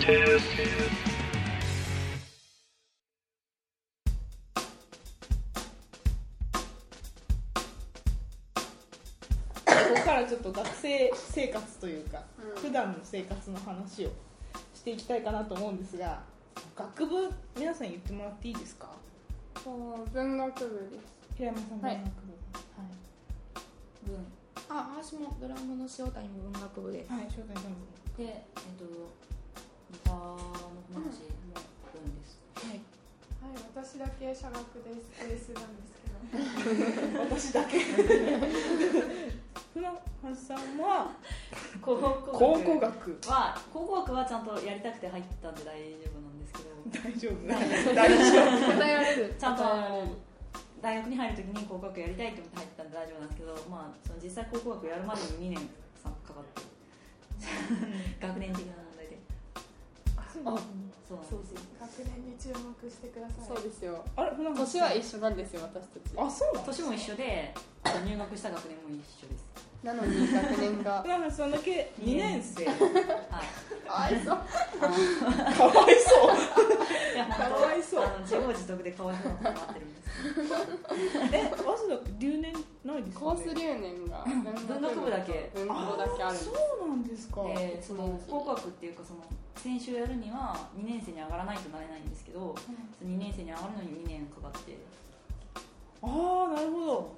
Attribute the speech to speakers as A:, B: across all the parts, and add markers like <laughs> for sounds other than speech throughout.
A: ここからちょっと学生生活というか、
B: うん。
A: 普段の生活の話をしていきたいかなと思うんですが学部皆さん言ってもらっていいですか？
B: 文学部です。
A: 平山さん
B: はい。
A: 文学部。
C: 文。あ私もドラムの塩谷も文学部で。
A: はい、はい、招待さんも
C: でえっとギターの話も文です。
A: はい
D: はい、私だけ社学です。ベースなんですけど。<laughs>
A: 私だけ。船橋さんは
C: 考古
A: 学
C: は考古学はちゃんとやりたくて入ったんで大丈夫なんですけど。
A: 大丈夫。大丈夫。
B: 答えられる
C: ちゃんと大学に入るときに考古学やりたいって思って入ったんで大丈夫なんですけど、まあ、その実際考古学やるまでに2年さかかって。<laughs> 学年的なそう。なんです。
D: 学年に注目してください。
B: そうですよ。
A: あれ
B: 年は一緒なんですよ私たち。
A: あそうなの？
C: 年も一緒で入学した学年も一緒です。
B: なのに学年が。
A: 船橋さんだけ2年生。
C: はい。
B: かわいそう
A: かわいそう。
C: 自業自得でかわいそうなことになってるんですけど。
A: え早稲田留年ないです
B: コース留年が
C: 文学部だけ
B: 文学部だけ？あるんです
A: そうなんですか。
C: でその考古学っていうかその先週やるには2年生に上がらないとなれないんですけど、その2年生に上がるのに2年かかって。
A: ああなるほど。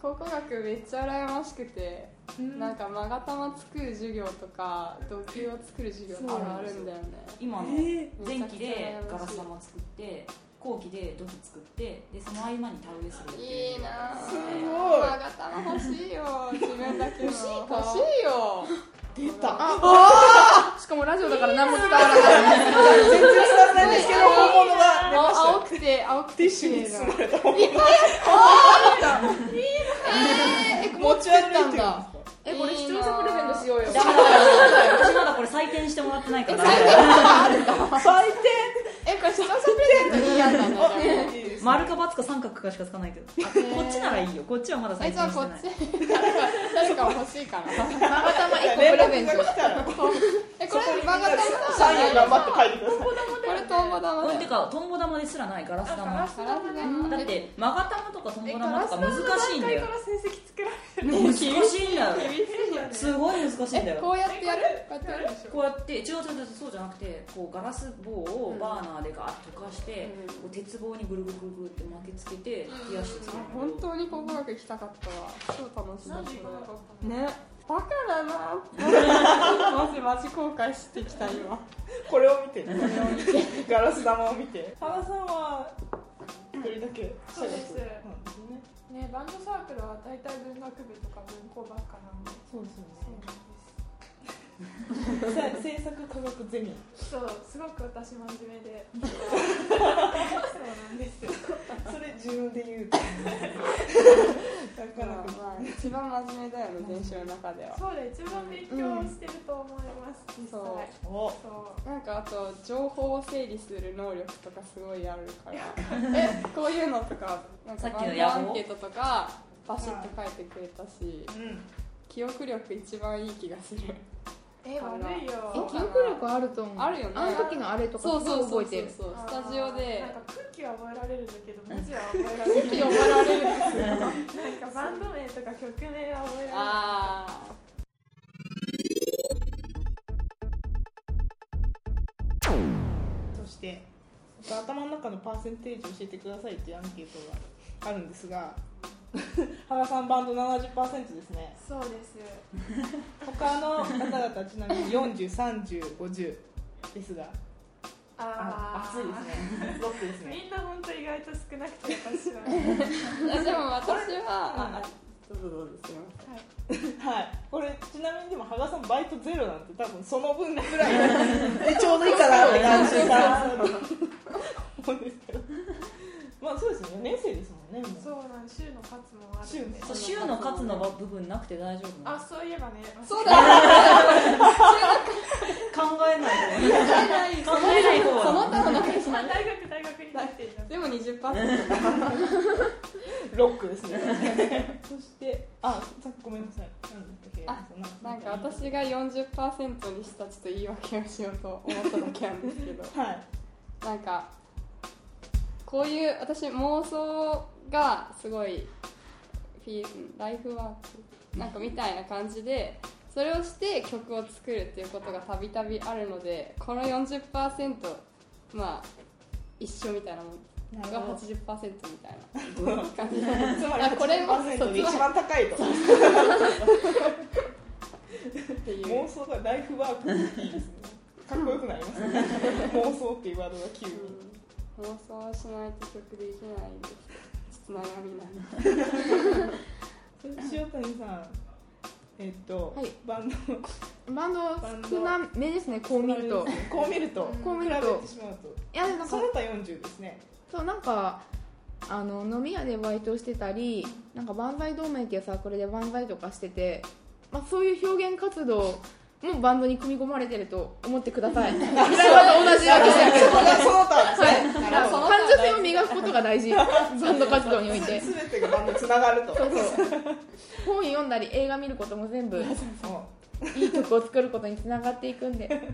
B: 考古学めっちゃ羨ましくて、
A: うん
B: なんか勾玉作る授業とか土球を作る授業とかあるんだよね。
C: 今の
A: え
C: 前期でガラス玉作って後期で土器作ってでその合間に田植えするいう。
B: いいなぁ。
A: すごい。
B: 勾玉欲しいよ自分だけの。欲しいよ。
A: 出た。
B: しかもラジオだから何も伝わらない
A: 全然伝わらないんですけど本物が。出ました
B: 青くて青くて
A: ティッシュに包まれた。本物
B: え
A: 持ち歩いてるんですか
B: えこれ視聴者プレゼントしようよ。
C: 私まだこれ採点してもらってないから。
A: 最 <laughs>
B: えこれ視聴者プレゼントにいいやんだね
A: 低いいですね。
C: 丸か×か三角かしかつかないけど。あこっちならいいよ。こっちはまだ採点
B: えじゃあこ
C: してない
B: っち。<laughs> 誰か欲しいかな
E: マガタマ1個プ
A: 連
E: レゼント。
B: えこれマガタマ
A: サイン頑張って書いてください。
B: これトンボ玉だよ。
C: うんてかトンボ玉ですらないガラス玉。だってマガ玉とかトンボ玉とか難しいんだよ。<laughs> 難しいんだよ。
D: 厳しいよね。
C: すごい難しいんだよ。
B: えこうやってやる？こうやってやる
C: こうやって違う違う違うそうじゃなくてこうガラス棒をバーナーでガーッと溶かして、
B: うん。
C: こう鉄棒にぐるぐるぐるぐるって巻きつけて冷やして
B: 本当に考古学行きたかったわ。超楽し
D: かっ？
B: ね。バカだな。マジマジ後悔してきた今。
A: これを見て。ガラス玉を見て。原さんは一人だけ。
D: そうです。
A: ね。
D: ね、バンドサークルは大体文学部とか文工ばっかなんで。
A: そうですよ
D: そう
A: 制作科学ゼミ
D: そう、すごく私真面目で。そうなんですよ。
A: それ自分で言うとなかなか
B: まあ一番真面目だよね電子の中では
D: そうで一番勉強してると思います。実際。
B: そう
A: お
D: そう。
B: なんかあと情報を整理する能力とかすごいあるから <laughs> えこういうのとかなんかアンケートとかバシッと書いてくれたし
A: うん
B: 記憶力一番いい気がする
D: え、悪いよ。
E: え記憶力あると思う。
B: あるよね。
E: あの時のあれとかすごい覚えてる。
B: そうスタジオで。
D: なんか空気は覚えられるんだけど文字 <laughs> は覚えられる
B: 空気覚えられる。んですよ
D: なんかバンド名とか曲名は覚えられる
B: あ
A: そして頭の中のパーセンテージ教えてくださいっていうアンケートがあるんですが <laughs> 原さんバンド70%ですね。
D: そうです。
A: 他の方々ちなみに403050ですが。あ
D: あ
A: 熱いですね。ロックですね。
D: みんな本当意外と少なくて私は。<laughs>
B: でも私は。うぞどうぞすみま
A: はい。これちなみにでも羽賀さんバイトゼロなんて多分その分ぐらい。<laughs> でちょうどいいかなって感じかなと思うんですけど。まあそうですよね。4年生ですもんね
D: そうなん週のカツもあるんで。
A: 週
C: そう週の部分なくて大丈夫な
D: あそういえばね。
B: そうだ。よ
C: 考えないと考えない方。<laughs>
B: その他の中にし
D: あ
B: ない
D: 大学大学に入っていた
B: でも20%
A: ロックですね。そしてあさっきごめんなさい。何だったっけ
B: あ
A: そう
B: なんか私が40%にしたちょっと言い訳をしようと思っただけなんですけど。
A: はい。
B: なんかこういう私妄想がすごいフィライフワークなんかみたいな感じでそれをして曲を作るっていうことがたびたびあるのでこの40%まあ一緒みたいなもん。が
A: なるほど
B: 80%みたいな感じ。<laughs>
A: つまり
B: あこれも
A: 80%で一番高いと。
B: っていう。
A: 妄想がライフワークいいですね。かっこよくなりますね。妄想っていうワードが急に
B: うん妄想はしないと曲できないですちょっと悩みな <laughs> んで
A: 塩谷さんえっと、
E: はい
A: バンド
E: バンド少なめですねこう見ると。
A: こう見ると。
E: こう見ると。
A: 比べてしまうと。
E: いやなんか
A: その他40ですね
E: そうなんかあの飲み屋でバイトしてたりなんか万歳同盟っていうサークルで万歳とかしてて、まあ、そういう表現活動もバンドに組み込まれてると思ってください。と同じわけじゃなくて
A: そのその他ですね、なるほど
E: 感受性を磨くことが大事。バンド活動において。
A: 全てがバンドつながると。
E: そうそう。本読んだり映画見ることも全部いい曲を作ることにつながっていくんで。
A: 漫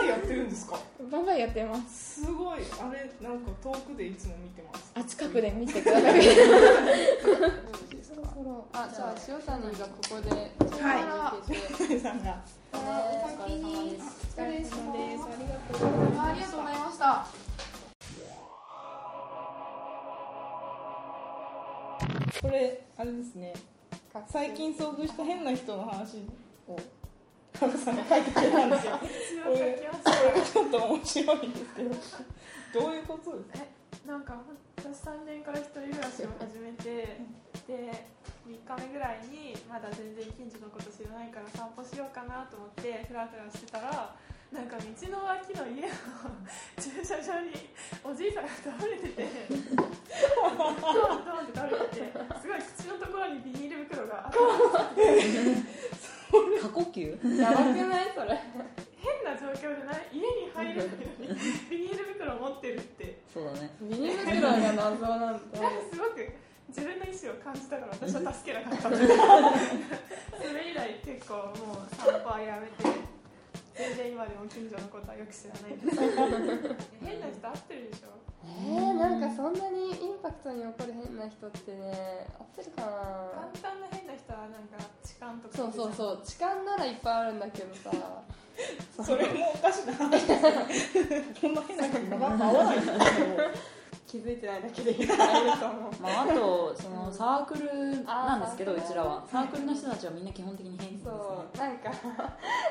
A: 才やってるんですか？
E: 万歳やってます。
A: すごい。あれなんか遠くでいつも見てます。
E: あ近くで見てください。
B: そろそろあじゃあ塩谷がここで
A: はい。さんが
B: お疲れ様です
A: お疲れ様ですありがとうございます
E: ありがとうございました。
A: これあれですね最近遭遇した変な人の話をハルさん。が書いてくれたん。ですよこれこれがちょっと面白いん。ですけどどういうことですか
D: なん。か私3年から一人暮らしを始めてで3日目ぐらいにまだ全然近所のこと知らないから散歩しようかなと思ってフラフラしてたらなんか道の脇の家の駐車場におじいさんが倒れててドンドンって倒れててすごい口のところにビニール袋があって
C: 過呼吸？
B: やばくない？それ。
D: 変な状況じゃない。家に入れないのに <laughs> ビニール袋を持ってるって。
C: そうだね。
B: ビニール袋が謎なんて
D: なんかすごく自分の意思を感じたから私は助けなかった <laughs> それ以来結構もう散歩はやめて全然今でも近所のことはよく知らないです変な人会ってるでしょ。
B: えー、なんかそんなにインパクトに起こる変な人ってね合ってるかな。
D: 簡単な変な人はなんか痴漢とか
B: そうそうそう痴漢ならいっぱいあるんだけどさ。
A: それもおかしな話。ですよこんな変な人合わないですけど
B: 気づいてないだけでいっぱいいると思う。<laughs>
C: まあ、あとそのサークルなんですけどうちらは。サークルの人たちはみんな基本的に変ですね。
B: そう。なんか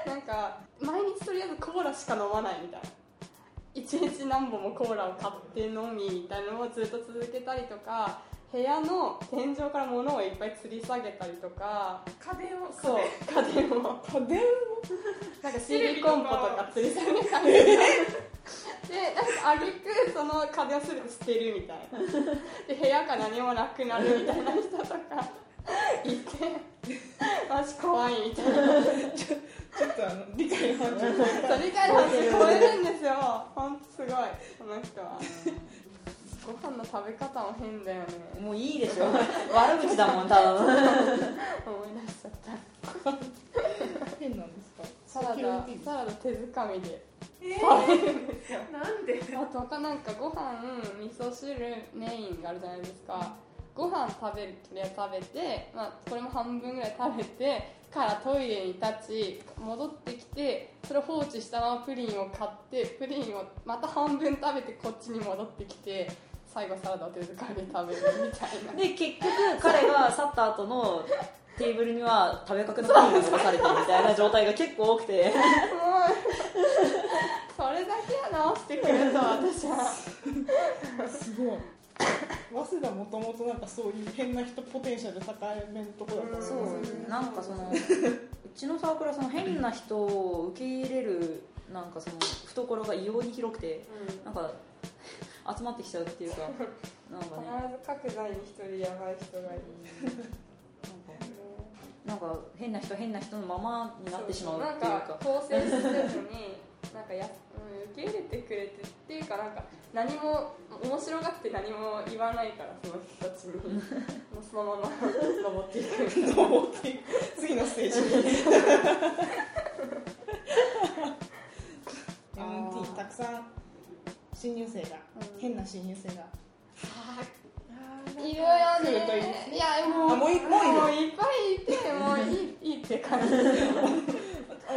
B: なんか毎日とりあえずコーラしか飲まないみたいな。一日何本もコーラを買って飲みみたいなのをずっと続けたりとか部屋の天井から物をいっぱい吊り下げたりとか
D: 家電を
B: そう。家電を。
A: 家電 <laughs>
B: なんかシリコンポとか吊り下げたりとかでなんかあげくその家電を全て捨てるみたいな。で部屋が何もなくなるみたいな人とか。いて。マジ怖いみたいな。
A: ちょっとあの理解の範疇を超えた
B: それから聞こえるんですよ。本当すごい。この人は。ご飯の食べ方も変だよね。
C: もういいでしょ。悪口だもんただの
B: 思い出しちゃった。<laughs>
A: 変なんですか？
B: サラダサラダ手づかみで
D: え
B: 食べるんで？すよ
D: ー、なんで
B: あと他なんかご飯味噌汁メインがあるじゃないですか。ご飯食べるとりあえず食べて、まあ、これも半分ぐらい食べてからトイレに立ち戻ってきてそれを放置したままプリンを買ってプリンをまた半分食べてこっちに戻ってきて最後サラダを手づかみで食べるみたいな。<laughs>
C: で結局彼が去った後のテーブルには食べかけのパンが残されてるみたいな状態が結構多くて
B: してくれと私は。
A: すごい。早稲田もともとなんかそういう変な人ポテンシャル高めのとこだった
C: そ
A: んです
C: うなんかその <laughs> うちのサークルはその変な人を受け入れるなんかその懐が異様に広くてなんか集まってきちゃうっていうかなんかね。
B: 必ず各座に一人やばい人がいる
C: なんか変な人変な人のままになってしまうっていうか。
B: なんか構成せずになんかや、うん、受け入れてくれてっていうかなんか何も面白がって何も言わないからその人たちに。<laughs> そのまま。登っていく。
A: 登っていく。次のステージに。<laughs> MT たくさん新入生が、
B: うん。
A: 変な新入生が。
B: いるよ
A: 来るとい
B: ねいやもう
A: あもうもうい
B: っぱいいてもういいいいって感じ <laughs>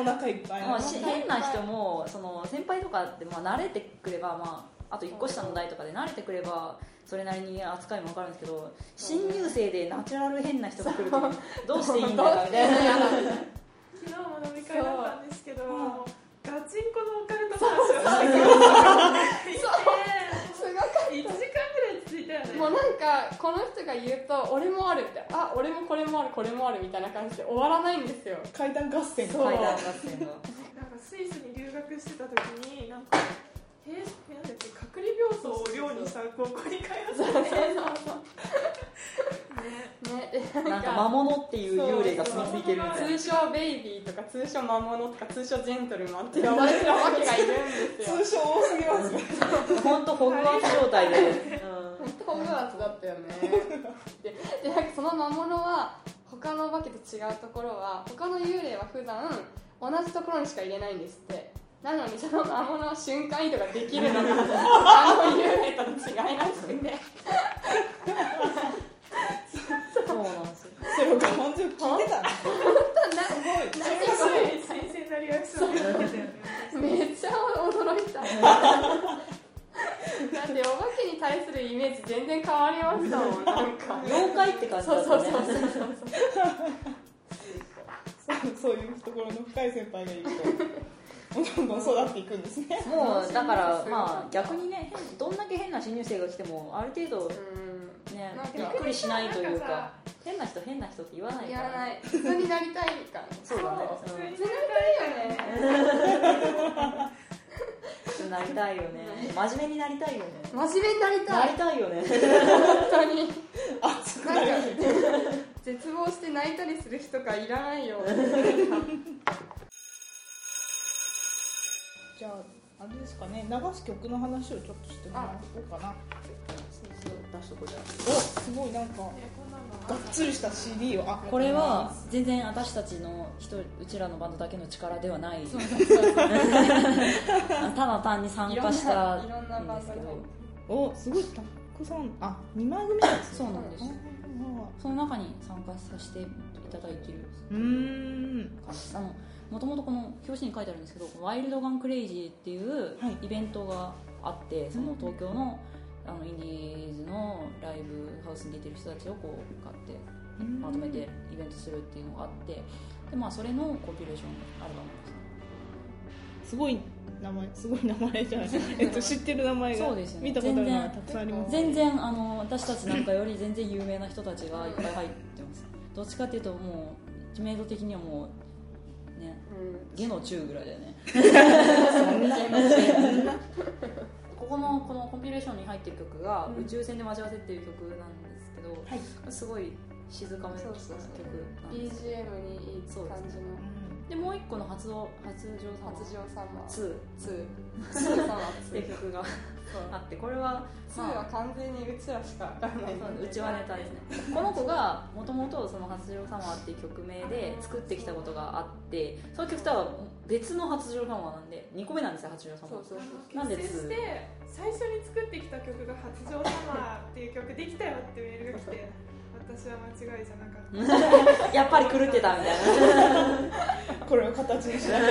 A: お腹いっぱい
C: まあ、し変な人もその先輩とかってまあ慣れてくれば、まあ、あと1個下の代とかで慣れてくればそれなりに扱いも分かるんですけど新入生でナチュラル変な人が来るとどうしていいんだよみたいな。
D: 昨日も飲み会だったんですけど、もう。ガチンコのオカルト話をしてくれて
B: すごか
D: 1時間
B: もうなんかこの人が言うと俺もあるってあ俺もこれもあるこれもあるみたいな感じで終わらないんですよ。
A: 階段合戦
C: 階段合戦が
D: なんかスイスに留学してた時になんかへなんだっけ隔離病棟を寮にした高校に通って。てね。
B: ね。で
C: なんか魔物っていう幽霊が住み着いてるみたいな
B: 通称ベイビーとか通称魔物とか通称ジェントルマンって呼ばれてるわけがいるんですよ。
A: 通称多すぎますね。
C: 本当ホグワーツ状態で、
B: 本当ホグワーツだったよね。<laughs> ででなんかその魔物は他のお化けと違うところは他の幽霊は普段同じところにしか入れないんですって。なのにその魔物は瞬間移動ができるのが他の幽霊との違いらしくて。
C: そうなんですよ。
A: それを本当に聞いてたの？す
D: すごい。新鮮なリアクション
B: めっちゃ驚いただってお化けに対するイメージ全然変わりましたもん <laughs> なんか。
C: 妖怪って感じだったね。
B: そうそうそうそう。そう <laughs>
A: そういうところの深い先輩がいるとどんどん育っていくんですね。
C: もうだからまあ逆にね変どんだけ変な新入生が来てもある程度
B: うん。
C: ねびっくりしないというか変な人変な人って言わないから。
B: やらない。普通になりたいから。
C: そうだね。
D: 普通に
B: なりたいよね <laughs>
C: うんなりたいよね。真面目になりたいよね。
B: 真面目になりた
C: ないりたいよね。
B: 本当に。
A: 熱く
B: な
A: る
B: 絶望して泣いたりする人がいらないよ。<laughs>
A: じゃああれですかね。流す曲の話をちょっとしてもらおうかな。
C: 出しとこうじゃ
A: おすごいなんかがっつりした CD をあ
C: これは全然私たちの人うちらのバンドだけの力ではない。<laughs> ただ単に参加した
B: いろんなバンドが入って
A: おすごいたくさんあ二枚組なんですね。
C: そうなんです。
A: あ
C: その中に参加させていただいている
A: ーうーん。
C: あのもともとこの表紙に書いてあるんですけどワイルドガンクレイジーっていう
A: はい。
C: イベントがあって、その東京のあのインディーズのライブハウスに出てる人たちをこう買ってまとめてイベントするっていうのがあってで、まあ、それのコンピレーションアルバムです
A: すごい名前すごい名前じゃない。えっと知ってる名前が
C: そうですよね。
A: 見たことあるの
C: 全然
A: がたくさんあります
C: 全然あの私たちなんかより全然有名な人たちがいっぱい入ってます。どっちかっていうともう知名度的にはもうね
B: うん。
C: 下の中ぐらいだよね。<laughs>
A: そんな <laughs> <laughs>
C: ここのこのコンピレーションに入ってる曲が「
A: うん。
C: 宇宙船で待ち合わせ」っていう曲なんですけど、
A: はい。
C: すごい静かめな曲
B: そうそうそう。
C: なんです
B: BGM にいい感じの。
C: でもう一個の発動発情様
B: 発情様
C: 2
B: 2 2様
C: っていう
B: 2
C: 曲が。
B: そう
C: あってこれは、
B: 2は完全にうちらしか分からない。
C: そううちはネタですね。この子がもともとその「発情様」っていう曲名で作ってきたことがあってその曲とは別の発情様なんで2個目なんですよ発情様
B: そうそうそう。
C: なんで
D: して最初に作ってきた曲が「発情様」っていう曲できたよってメールが来て <laughs> 私は間違いじゃなかった。<laughs>
C: やっぱり狂ってたみたいな。<laughs>
A: これを形にしなきゃ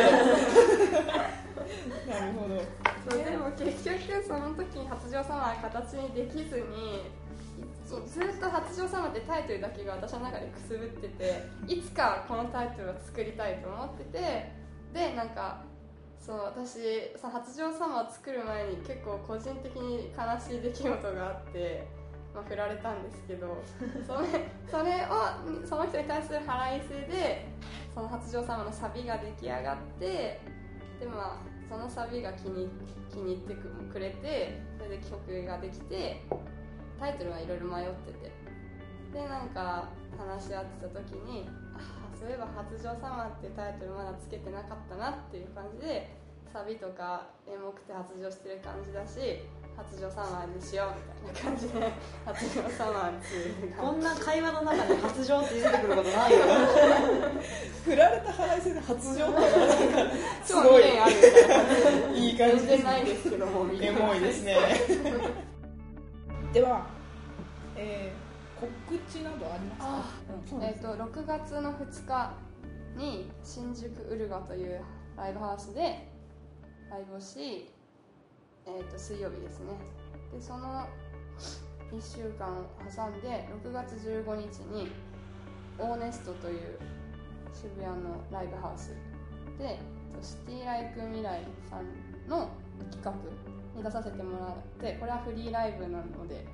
A: <laughs> なるほど。
B: そうでも結局その時に発情様は形にできずにずっと発情様ってタイトルだけが私の中でくすぶってていつかこのタイトルを作りたいと思っててでなんかそう私その発情様を作る前に結構個人的に悲しい出来事があって、まあ、振られたんですけど <laughs> それそれをその人に対する腹いせでその発情様のサビが出来上がってでまあそのサビが気に気に入ってくれてそれで曲ができてタイトルはいろいろ迷ってて。でなんか話し合ってた時にああそういえば「発情様」ってタイトルまだつけてなかったなっていう感じでサビとかエモくて発情してる感じだし発情サマーにしようみたいな感じで発情サマーにする
C: こんな会話の中で発情って出てくることないよ <laughs>
A: 振られた腹いせで発情ってす
B: 超
A: ごい
B: 未練あるみたい。な感じ
A: いい感じ
B: 全然ないですけどもみた
A: エ
B: いな。
A: モいですね。では、えー告知などありますか？
B: えっと6月の2日に新宿ウルガというライブハウスでライブをし、えー、と水曜日ですね。でその1週間を挟んで6月15日にオーネストという渋谷のライブハウス。でえっとシティライク未来さんの企画に出させてもらってこれはフリーライブなので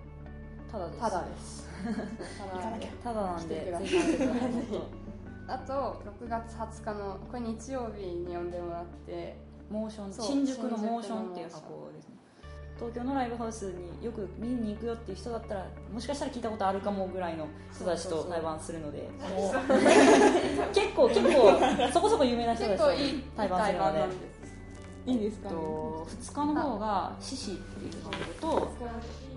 C: ただです。
B: ただです。<laughs> ただ
C: なんで <laughs>
B: あと6月20日のこれ日曜日に呼んでもらって
C: モーション新宿のモーションっていう箱ですね。東京のライブハウスによく見に行くよっていう人だったらもしかしたら聞いたことあるかもぐらいの人たちと対バンするので。<laughs> 結構結構そこそこ有名な人たちと対バンするので。
A: いいんです。か、
C: えっと、2日の方がシシっていうバンドと、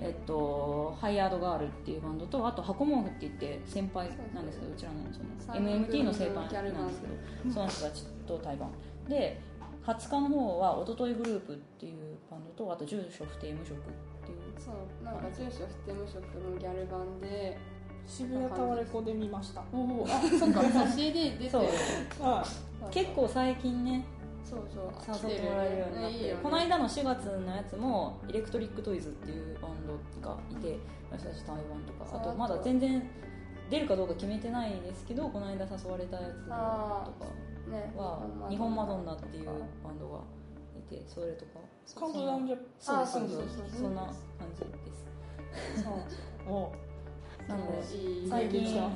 C: えっと、ハイヤードガールっていうバンドとあと箱毛布って言って先輩なんですけどうちらのその MMT の先輩なんですけどその人たちと対バン。で20日の方はおとといグループっていうバンドとあと住所不定無職っていう。
B: そうなんか住所不定無職のギャル版で。
A: 渋谷タワレコで見ました。
C: おお
B: あそっかそう CD 出て。る
C: そう。
A: あ
C: 結構最近ね
B: そうそう
C: 誘ってもらえるようになって、
B: ねいいよね
C: この間の4月のやつもイレクトリックトイズっていうバンドがいて私たち台湾とか。あとまだ全然出るかどうか決めてないですけどこの間誘われたやつとか。
B: あね。
C: は日本マドンナっていうバンドがいてそれとか。
A: カウントダウンジャ
B: あ
C: そうです
B: そう。そうそう
C: そんな感じです。
B: そう。
A: お。
C: なので最近
B: 楽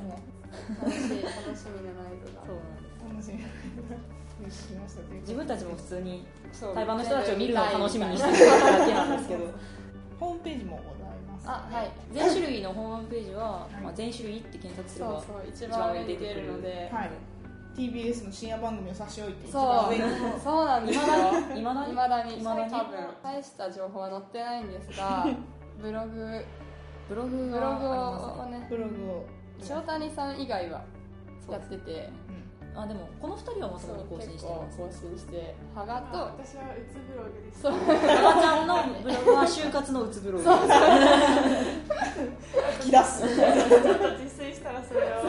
B: しい。楽しみなライブが。
C: そうなんです。
A: 楽しみ。
C: 自分たちも普通に台湾の人たちを見るのを楽しみにして
B: る
C: るだけなんですけど。<laughs>
A: ホームページもございます、
B: あはい。
C: 全種類のホームページは、まあ、全種類って検索すれば
B: そうそう。一番上に出てるので。
A: はい TBS の深夜番組を差し置いて一
B: そう。
A: 番上に。
B: そうなんです。よ
C: いまだに。
B: いまだに。
C: 未だに。
B: 多分大した情報は載ってないんですが <laughs> ブログ
C: ブログ
B: ブログを。ね。
A: ブログを。
B: 塩谷さん以外はやってて。
C: あでもこの2人はまともに更新
B: 結
C: してます
B: 構更新して。羽賀と
D: 私はうつブログです。
B: そう。
C: 馬場ちゃんのブログ。は就活のうつブログ。
A: 吹 <laughs> き出す <laughs>
D: ちょっと自炊したらそれを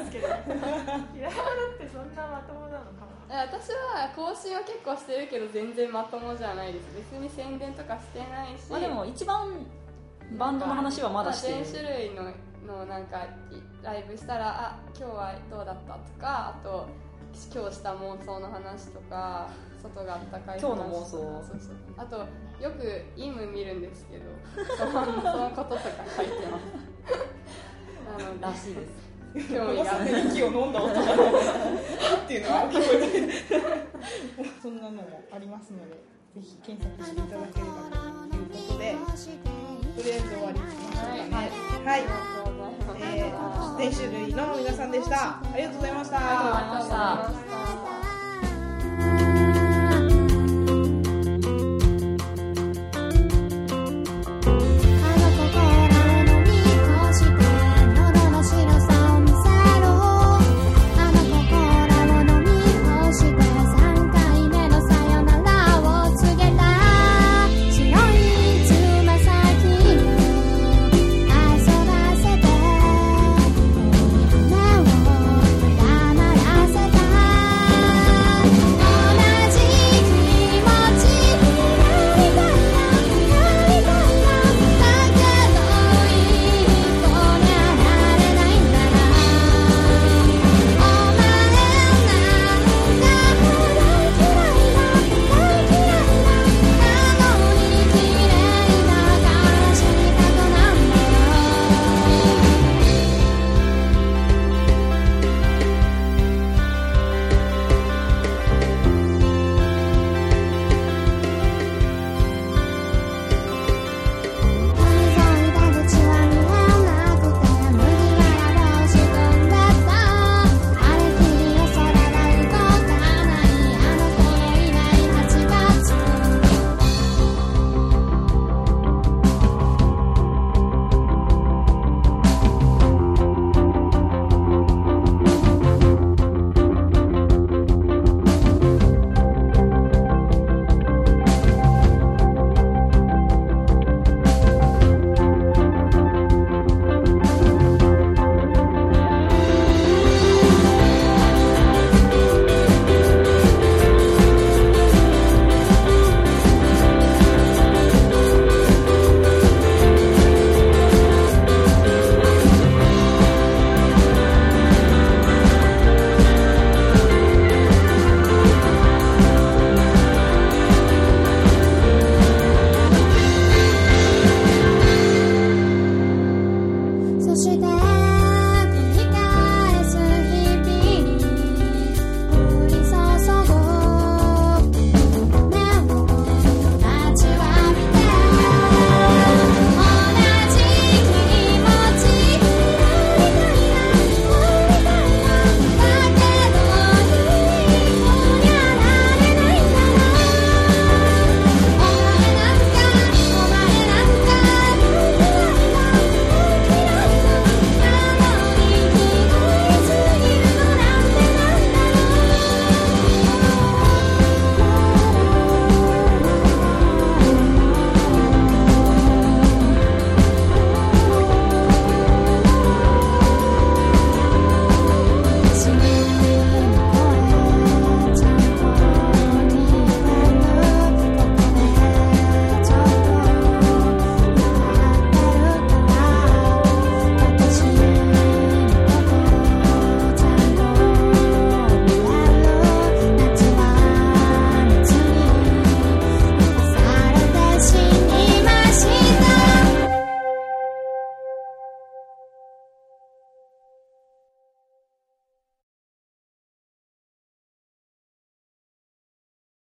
D: ますけど平山ってそんなまともなのかな
B: え私は更新は結構してるけど全然まともじゃないです。別に宣伝とかしてないし。
C: まあでも一番バンドの話はまだしてる。
B: まあ全種類ののなんかいライブしたらあ今日はどうだったとかあと今日した妄想の話とか外があったかい話
C: 今日の妄想？
B: そうそう。あとよくイム見るんですけど <laughs> そのこととか書いてます。なので
C: らしいです
B: 興味がある
A: 息を飲んだ音がっていうのが聞こえてそんなのもありますのでぜひ検索していただければ。とい。うことでとりあえず終わりにしましょうかねはい、
B: ありがとうござい
A: えー、全種類の皆さんでしたありがとうございました。
C: ありがとうございました
B: 是的